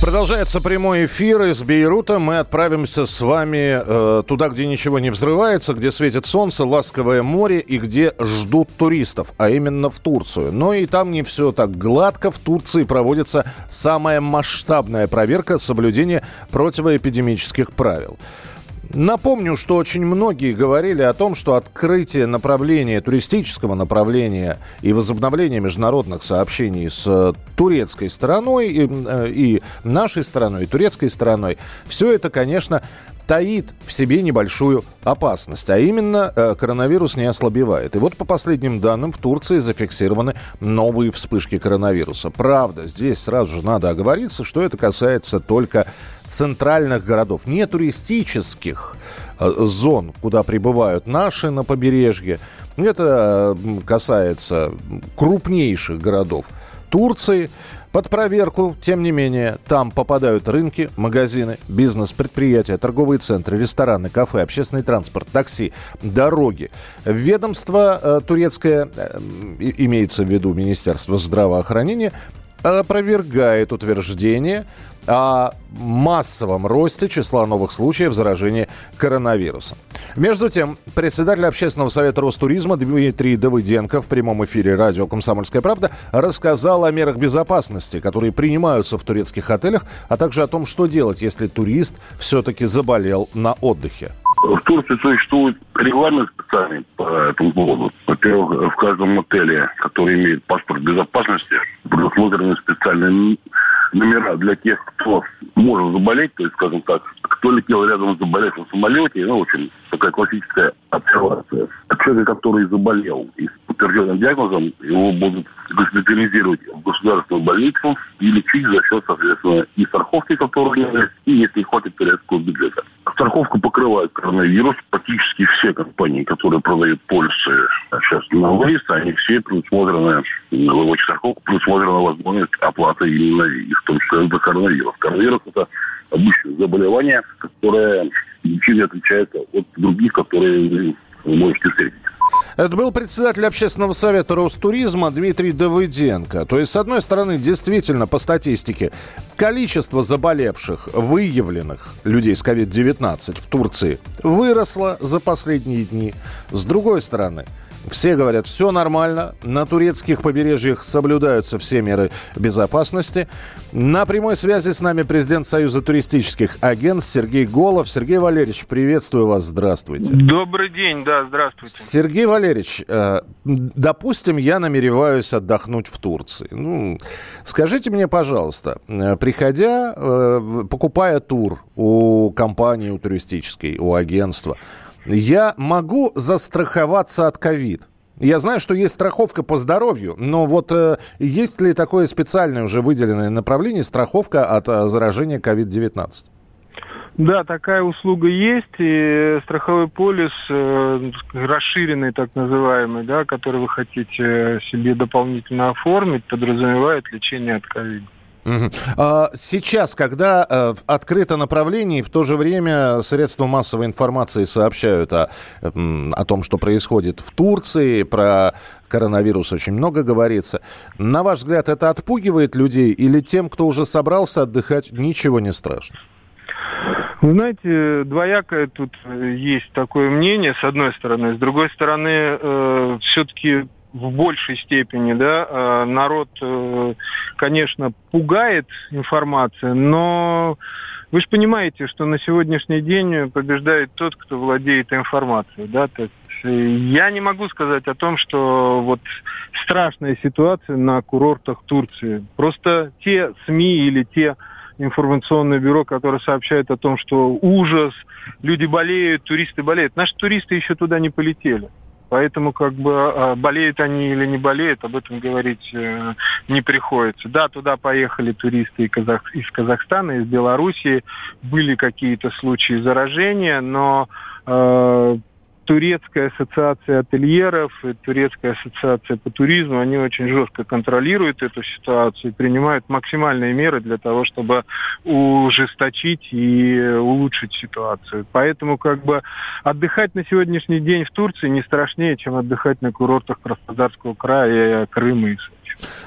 Продолжается прямой эфир из Бейрута. Мы отправимся с вами э, туда, где ничего не взрывается, где светит солнце, ласковое море и где ждут туристов, а именно в Турцию. Но и там не все так гладко. В Турции проводится самая масштабная проверка соблюдения противоэпидемических правил. Напомню, что очень многие говорили о том, что открытие направления, туристического направления и возобновление международных сообщений с э, турецкой стороной и, э, и нашей стороной, и турецкой стороной, все это, конечно, таит в себе небольшую опасность, а именно э, коронавирус не ослабевает. И вот по последним данным в Турции зафиксированы новые вспышки коронавируса. Правда, здесь сразу же надо оговориться, что это касается только центральных городов, не туристических э, зон, куда прибывают наши на побережье. Это касается крупнейших городов Турции. Под проверку, тем не менее, там попадают рынки, магазины, бизнес-предприятия, торговые центры, рестораны, кафе, общественный транспорт, такси, дороги. Ведомство э, турецкое, э, имеется в виду Министерство здравоохранения, опровергает утверждение о массовом росте числа новых случаев заражения коронавирусом. Между тем, председатель Общественного совета Ростуризма Дмитрий Давыденко в прямом эфире радио «Комсомольская правда» рассказал о мерах безопасности, которые принимаются в турецких отелях, а также о том, что делать, если турист все-таки заболел на отдыхе. В Турции существует регламент специальный по этому поводу. Во-первых, в каждом отеле, который имеет паспорт безопасности, предусмотрены специальные номера для тех, кто может заболеть, то есть, скажем так, кто летел рядом с заболевшим в самолете, ну, в общем, такая классическая обсервация. Человек, который заболел и с подтвержденным диагнозом, его будут госпитализировать в государственную больницу и лечить за счет, соответственно, и страховки, которая есть, и если хватит турецкого бюджета. Страховку покрывает коронавирус. Практически все компании, которые продают полисы сейчас на выезд, они все предусмотрены, в страховку предусмотрена возможность оплаты именно и в том числе за коронавирус. Коронавирус – это обычное заболевание, которое ничем не отличается от других, которые вы можете встретить. Это был председатель общественного совета Ростуризма Дмитрий Давыденко. То есть, с одной стороны, действительно, по статистике, количество заболевших, выявленных людей с COVID-19 в Турции выросло за последние дни. С другой стороны, все говорят, все нормально. На турецких побережьях соблюдаются все меры безопасности. На прямой связи с нами президент Союза туристических агентств Сергей Голов. Сергей Валерьевич, приветствую вас. Здравствуйте. Добрый день, да, здравствуйте. Сергей Валерьевич, э, допустим, я намереваюсь отдохнуть в Турции. Ну, скажите мне, пожалуйста, э, приходя, э, покупая тур у компании, у туристической, у агентства, я могу застраховаться от ковид? Я знаю, что есть страховка по здоровью, но вот э, есть ли такое специальное уже выделенное направление страховка от э, заражения COVID-19? Да, такая услуга есть, и страховой полис, э, расширенный так называемый, да, который вы хотите э, себе дополнительно оформить, подразумевает лечение от ковида. А сейчас, когда э, открыто направление, в то же время средства массовой информации сообщают о, о том, что происходит в Турции, про коронавирус очень много говорится. На ваш взгляд, это отпугивает людей или тем, кто уже собрался отдыхать, ничего не страшно? Вы знаете, двоякое тут есть такое мнение, с одной стороны. С другой стороны, э, все-таки в большей степени, да, э, народ, э, конечно, пугает информация, но вы же понимаете, что на сегодняшний день побеждает тот, кто владеет информацией, да, то есть э, я не могу сказать о том, что вот страшная ситуация на курортах Турции. Просто те СМИ или те информационное бюро, которое сообщает о том, что ужас, люди болеют, туристы болеют. Наши туристы еще туда не полетели. Поэтому как бы а, болеют они или не болеют, об этом говорить э, не приходится. Да, туда поехали туристы из Казахстана, из Белоруссии, были какие-то случаи заражения, но э, турецкая ассоциация ательеров и турецкая ассоциация по туризму, они очень жестко контролируют эту ситуацию и принимают максимальные меры для того, чтобы ужесточить и улучшить ситуацию. Поэтому как бы отдыхать на сегодняшний день в Турции не страшнее, чем отдыхать на курортах Краснодарского края, Крыма и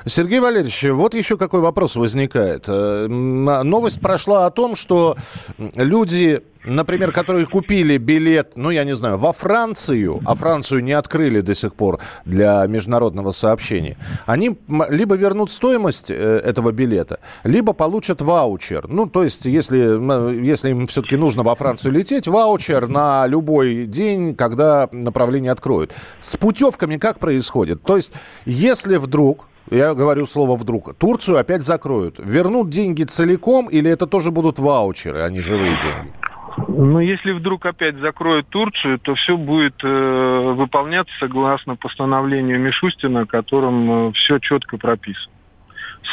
Сергей Валерьевич, вот еще какой вопрос возникает. Э, новость прошла о том, что люди например, которые купили билет, ну, я не знаю, во Францию, а Францию не открыли до сих пор для международного сообщения, они либо вернут стоимость э, этого билета, либо получат ваучер. Ну, то есть, если, если им все-таки нужно во Францию лететь, ваучер на любой день, когда направление откроют. С путевками как происходит? То есть, если вдруг я говорю слово вдруг, Турцию опять закроют. Вернут деньги целиком или это тоже будут ваучеры, а не живые деньги? Ну, если вдруг опять закроют Турцию, то все будет э, выполняться согласно постановлению Мишустина, которым э, все четко прописано.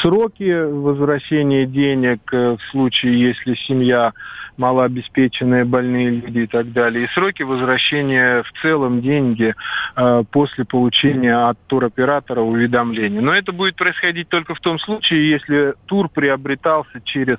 Сроки возвращения денег э, в случае, если семья малообеспеченные, больные люди и так далее. И сроки возвращения в целом деньги э, после получения от туроператора уведомления. Но это будет происходить только в том случае, если тур приобретался через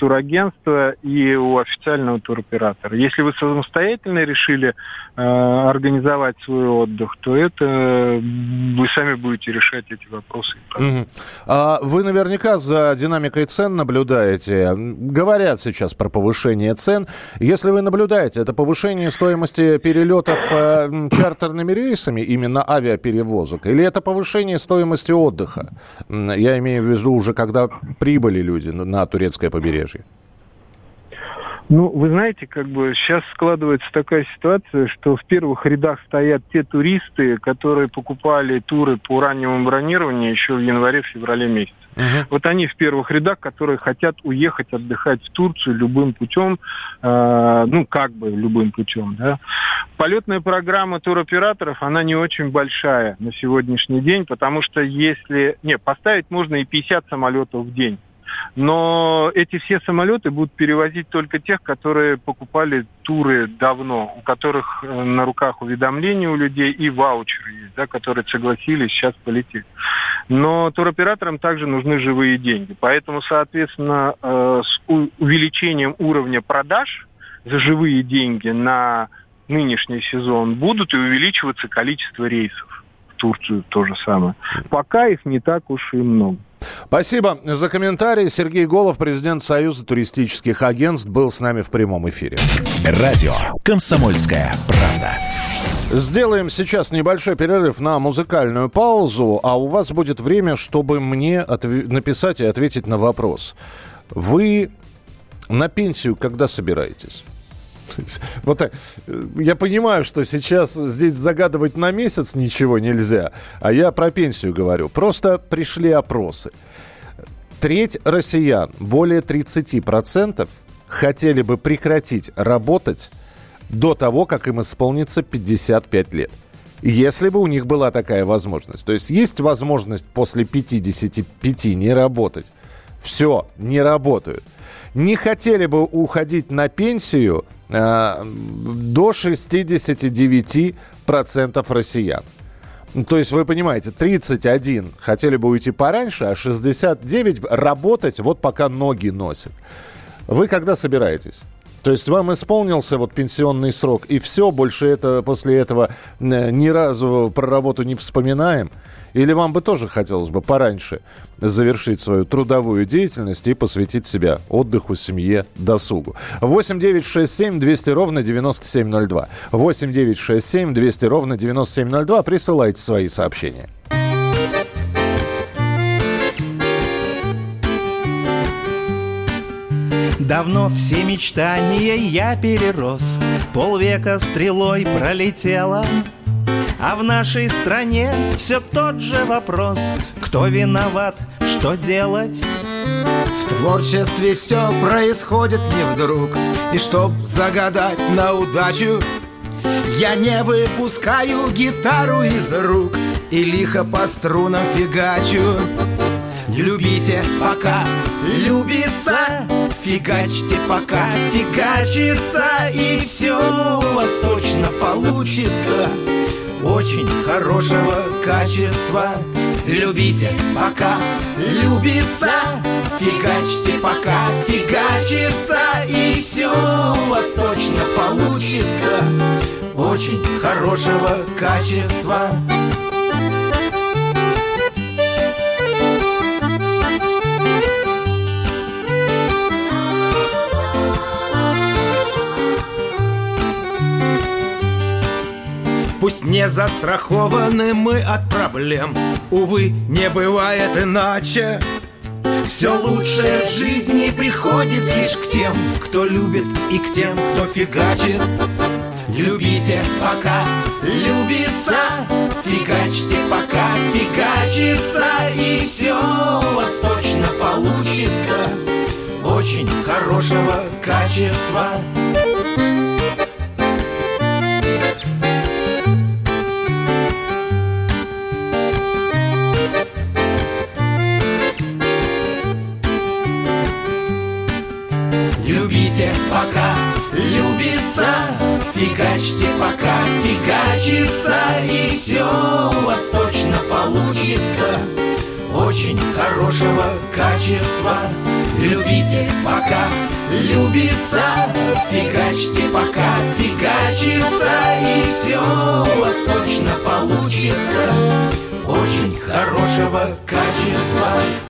турагентства и у официального туроператора. Если вы самостоятельно решили э, организовать свой отдых, то это вы сами будете решать эти вопросы. Угу. А вы наверняка за динамикой цен наблюдаете. Говорят сейчас про повышение цен. Если вы наблюдаете, это повышение стоимости перелетов э, чартерными рейсами, именно авиаперевозок, или это повышение стоимости отдыха? Я имею в виду уже, когда прибыли люди на турецкое побережье побережье? Ну, вы знаете, как бы сейчас складывается такая ситуация, что в первых рядах стоят те туристы, которые покупали туры по раннему бронированию еще в январе-феврале месяце. Uh-huh. Вот они в первых рядах, которые хотят уехать отдыхать в Турцию любым путем, э, ну как бы любым путем, да. Полетная программа туроператоров, она не очень большая на сегодняшний день, потому что если, не, поставить можно и 50 самолетов в день. Но эти все самолеты будут перевозить только тех, которые покупали туры давно, у которых э, на руках уведомления у людей и ваучеры есть, да, которые согласились сейчас полететь. Но туроператорам также нужны живые деньги. Поэтому, соответственно, э, с увеличением уровня продаж за живые деньги на нынешний сезон будут и увеличиваться количество рейсов. В Турцию то же самое. Пока их не так уж и много. Спасибо за комментарий. Сергей Голов, президент Союза туристических агентств, был с нами в прямом эфире. Радио «Комсомольская правда». Сделаем сейчас небольшой перерыв на музыкальную паузу, а у вас будет время, чтобы мне отв... написать и ответить на вопрос. Вы на пенсию когда собираетесь? Вот так. Я понимаю, что сейчас здесь загадывать на месяц ничего нельзя, а я про пенсию говорю. Просто пришли опросы. Треть россиян, более 30%, хотели бы прекратить работать до того, как им исполнится 55 лет. Если бы у них была такая возможность. То есть есть возможность после 55 не работать. Все, не работают. Не хотели бы уходить на пенсию – Э, до 69% россиян. То есть, вы понимаете, 31 хотели бы уйти пораньше, а 69 работать вот пока ноги носят. Вы когда собираетесь? То есть вам исполнился вот пенсионный срок, и все, больше это, после этого э, ни разу про работу не вспоминаем? Или вам бы тоже хотелось бы пораньше завершить свою трудовую деятельность и посвятить себя отдыху, семье, досугу? 8 9 6 7 200 ровно 9702. 8 9 6 7 200 ровно 9702. Присылайте свои сообщения. Давно все мечтания я перерос, Полвека стрелой пролетела, А в нашей стране все тот же вопрос, Кто виноват, что делать? В творчестве все происходит не вдруг. И чтоб загадать на удачу Я не выпускаю гитару из рук И лихо по струнам фигачу. Любите, пока любится Фигачьте, пока фигачится И все у вас точно получится Очень хорошего качества. Любите, пока любится. Фигачьте, пока фигачится. И все у вас точно получится. Очень хорошего качества Пусть не застрахованы мы от проблем Увы, не бывает иначе все лучшее в жизни приходит лишь к тем, кто любит и к тем, кто фигачит. Любите, пока любится, фигачьте, пока фигачится, и все у вас точно получится очень хорошего качества. Любите, пока любится, фигачьте, пока фигачится, и все у вас точно получится очень хорошего качества. Любите, пока любится, фигачьте, пока фигачится, и все у вас точно получится очень хорошего качества.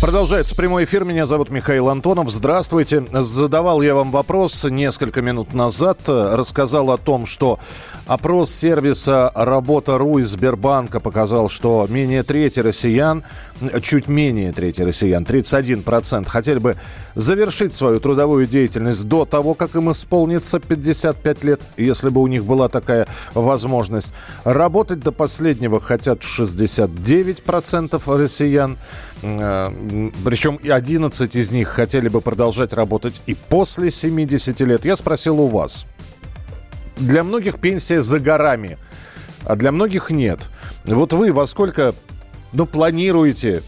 Продолжается прямой эфир. Меня зовут Михаил Антонов. Здравствуйте. Задавал я вам вопрос несколько минут назад. Рассказал о том, что опрос сервиса «Работа.ру» из Сбербанка показал, что менее трети россиян, чуть менее трети россиян, 31% хотели бы завершить свою трудовую деятельность до того, как им исполнится 55 лет, если бы у них была такая возможность. Работать до последнего хотят 69% россиян. Причем 11 из них хотели бы продолжать работать и после 70 лет. Я спросил у вас. Для многих пенсия за горами, а для многих нет. Вот вы во сколько ну, планируете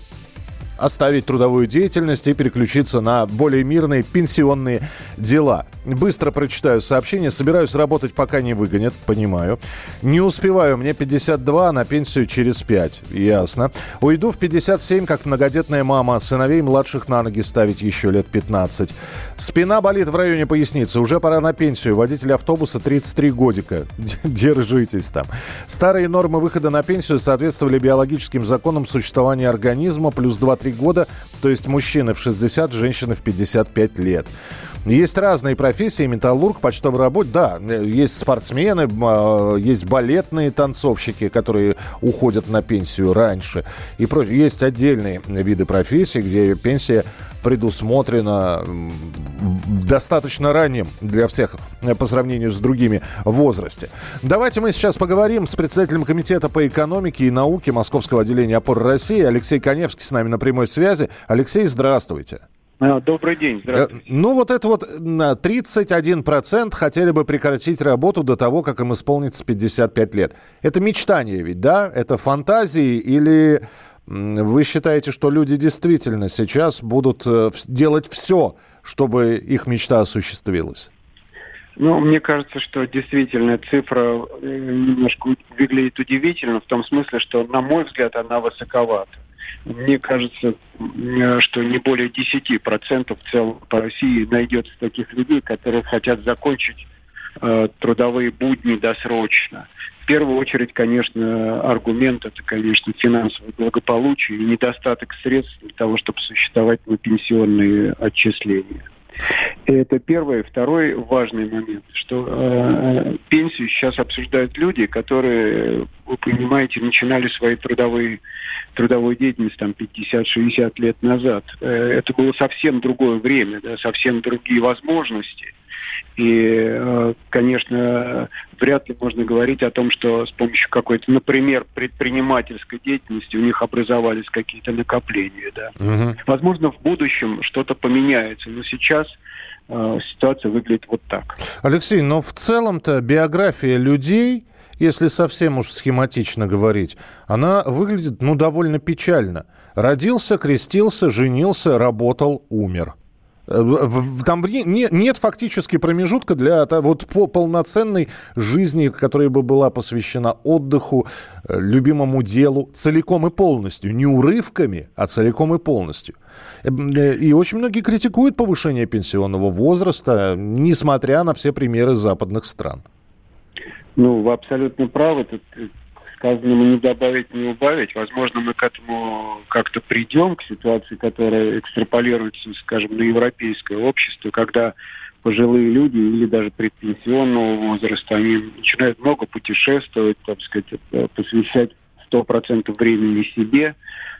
оставить трудовую деятельность и переключиться на более мирные пенсионные дела. Быстро прочитаю сообщение. Собираюсь работать, пока не выгонят. Понимаю. Не успеваю. Мне 52, а на пенсию через 5. Ясно. Уйду в 57, как многодетная мама. Сыновей младших на ноги ставить еще лет 15. Спина болит в районе поясницы. Уже пора на пенсию. Водитель автобуса 33 годика. Держитесь там. Старые нормы выхода на пенсию соответствовали биологическим законам существования организма. Плюс 2-3 года. То есть мужчины в 60, женщины в 55 лет. Есть разные профессии, металлург, почтовый работник, да, есть спортсмены, а, есть балетные танцовщики, которые уходят на пенсию раньше и. Есть отдельные виды профессий, где пенсия предусмотрена достаточно раннем для всех э, по сравнению с другими возрасте. Давайте мы сейчас поговорим с председателем Комитета по экономике и науке Московского отделения опоры России Алексей Коневский с нами на прямой связи. Алексей, здравствуйте. А, добрый день, Э, здравствуйте. Ну, вот это вот на 31% хотели бы прекратить работу до того, как им исполнится 55 лет. Это мечтание ведь, да? Это фантазии или вы считаете, что люди действительно сейчас будут э, делать все, чтобы их мечта осуществилась? Ну, мне кажется, что действительно цифра э, немножко выглядит удивительно, в том смысле, что, на мой взгляд, она высоковата. Мне кажется, э, что не более 10% в целом по России найдется таких людей, которые хотят закончить э, трудовые будни досрочно. В первую очередь, конечно, аргумент это, конечно, финансовое благополучие и недостаток средств для того, чтобы существовать на пенсионные отчисления. Это первый. Второй важный момент, что э, пенсию сейчас обсуждают люди, которые, вы понимаете, начинали свои трудовые, трудовую деятельность там 50-60 лет назад. Э, это было совсем другое время, да, совсем другие возможности. И, э, конечно, вряд ли можно говорить о том, что с помощью какой-то, например, предпринимательской деятельности у них образовались какие-то накопления. Да. Угу. Возможно, в будущем что-то поменяется, но сейчас э, ситуация выглядит вот так. Алексей, но в целом-то биография людей если совсем уж схематично говорить, она выглядит, ну, довольно печально. Родился, крестился, женился, работал, умер. Э, там нет фактически промежутка для вот по полноценной жизни, которая бы была посвящена отдыху, э, любимому делу целиком и полностью. Не урывками, а целиком и полностью. Э, и очень многие критикуют повышение пенсионного возраста, несмотря на все примеры западных стран. Ну, вы абсолютно правы. Тут сказанному не добавить, не убавить. Возможно, мы к этому как-то придем, к ситуации, которая экстраполируется, скажем, на европейское общество, когда пожилые люди или даже предпенсионного возраста, они начинают много путешествовать, так сказать, э, посвящать 100% времени себе.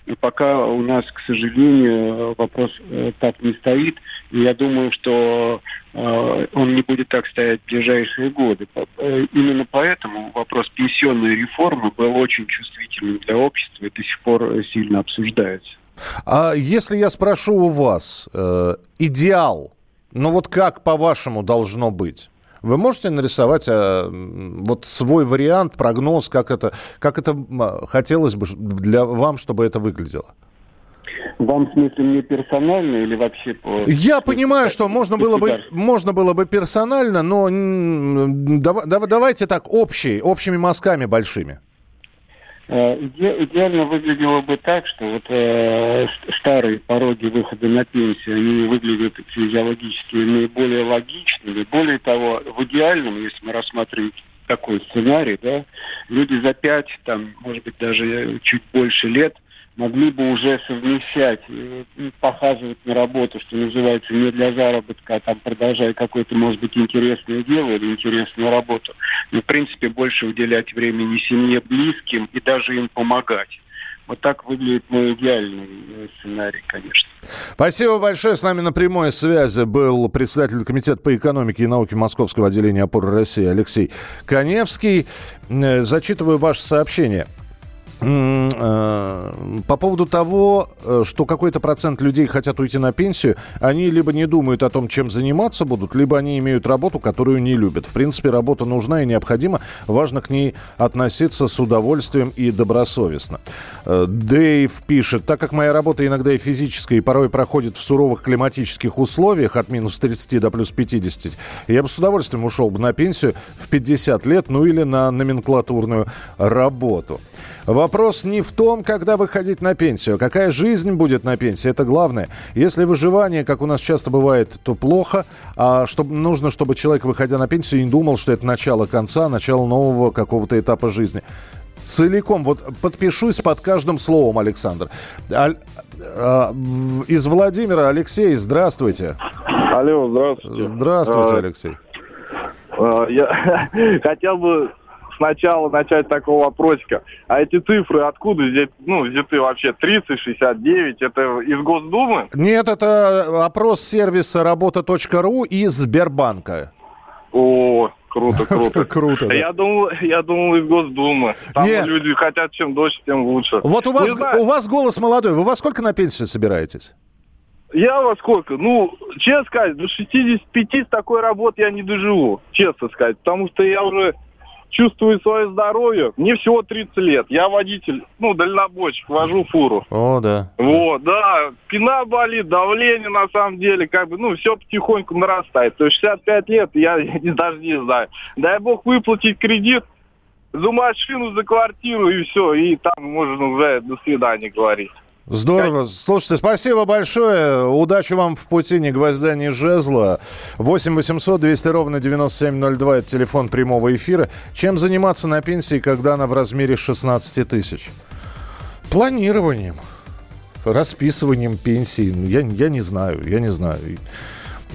Но пока у нас, к сожалению, вопрос э, так не стоит. И я думаю, что э, он не будет так стоять в ближайшие годы. Э, именно поэтому вопрос пенсионной реформы был очень чувствительным для общества и до сих пор сильно обсуждается. А если я спрошу у вас, э, идеал, ну вот как по-вашему должно быть? Вы можете нарисовать э, вот свой вариант, прогноз, как это, как это хотелось бы для вам, чтобы это выглядело? Вам в смысле не персонально или вообще по... Я понимаю, что можно было, бы, можно было бы персонально, но давайте так, общие, общими мазками большими. Э, иде, идеально выглядело бы так, что вот э, старые пороги выхода на пенсию, они выглядят физиологически наиболее логичными. Более того, в идеальном, если мы рассматриваем такой сценарий, да, люди за пять, там, может быть, даже чуть больше лет – могли бы уже совмещать, похаживать на работу, что называется, не для заработка, а там продолжая какое-то, может быть, интересное дело или интересную работу. Но, в принципе, больше уделять времени семье, близким и даже им помогать. Вот так выглядит мой идеальный э, сценарий, конечно. Спасибо большое. С нами на прямой связи был председатель Комитета по экономике и науке Московского отделения опоры России Алексей Коневский. Э, зачитываю ваше сообщение. Э, по поводу того, э, что какой-то процент людей хотят уйти на пенсию, они либо не думают о том, чем заниматься будут, либо они имеют работу, которую не любят. В принципе, работа нужна и необходима. Важно к ней относиться с удовольствием и добросовестно. Э, Дэйв пишет, так как моя работа иногда и физическая, и порой проходит в суровых климатических условиях от минус 30 до плюс 50, я бы с удовольствием ушел бы на пенсию в 50 лет, ну или на номенклатурную работу. Вопрос не в том, когда выходить на пенсию. Какая жизнь будет на пенсии, это главное. Если выживание, как у нас часто бывает, то плохо. А чтобы, нужно, чтобы человек, выходя на пенсию, не думал, что это начало конца, начало нового какого-то этапа жизни. Целиком, вот подпишусь под каждым словом, Александр. А, а, из Владимира Алексей, здравствуйте. Алло, здравствуйте. Здравствуйте, а, Алексей. А, я хотел бы сначала начать такого вопросика. А эти цифры откуда взять, ну, взяты вообще? 30, 69, это из Госдумы? Нет, это опрос сервиса работа.ру из Сбербанка. О, круто, круто. круто, да. Я думал, я думал из Госдумы. Там Нет. люди хотят чем дольше, тем лучше. Вот у вас, у вас голос молодой. Вы во сколько на пенсию собираетесь? Я во сколько? Ну, честно сказать, до 65 с такой работы я не доживу, честно сказать. Потому что я уже чувствую свое здоровье. Мне всего 30 лет. Я водитель, ну, дальнобойщик, вожу фуру. О, да. Вот, да. Спина болит, давление на самом деле, как бы, ну, все потихоньку нарастает. То есть 65 лет, я, я даже не знаю. Дай бог выплатить кредит, за машину, за квартиру и все. И там можно уже до свидания говорить. Здорово. Слушайте, спасибо большое. Удачи вам в пути, ни гвоздя, ни жезла. 8 800 200 ровно 9702 – это телефон прямого эфира. Чем заниматься на пенсии, когда она в размере 16 тысяч? Планированием, расписыванием пенсии. Ну, я, я не знаю, я не знаю.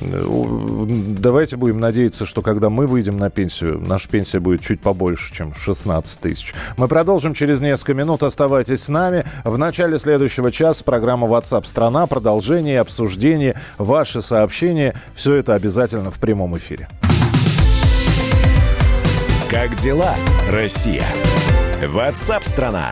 Давайте будем надеяться, что когда мы выйдем на пенсию, наша пенсия будет чуть побольше, чем 16 тысяч. Мы продолжим через несколько минут. Оставайтесь с нами. В начале следующего часа программа WhatsApp страна. Продолжение, обсуждение, ваши сообщения. Все это обязательно в прямом эфире. Как дела, Россия? WhatsApp страна.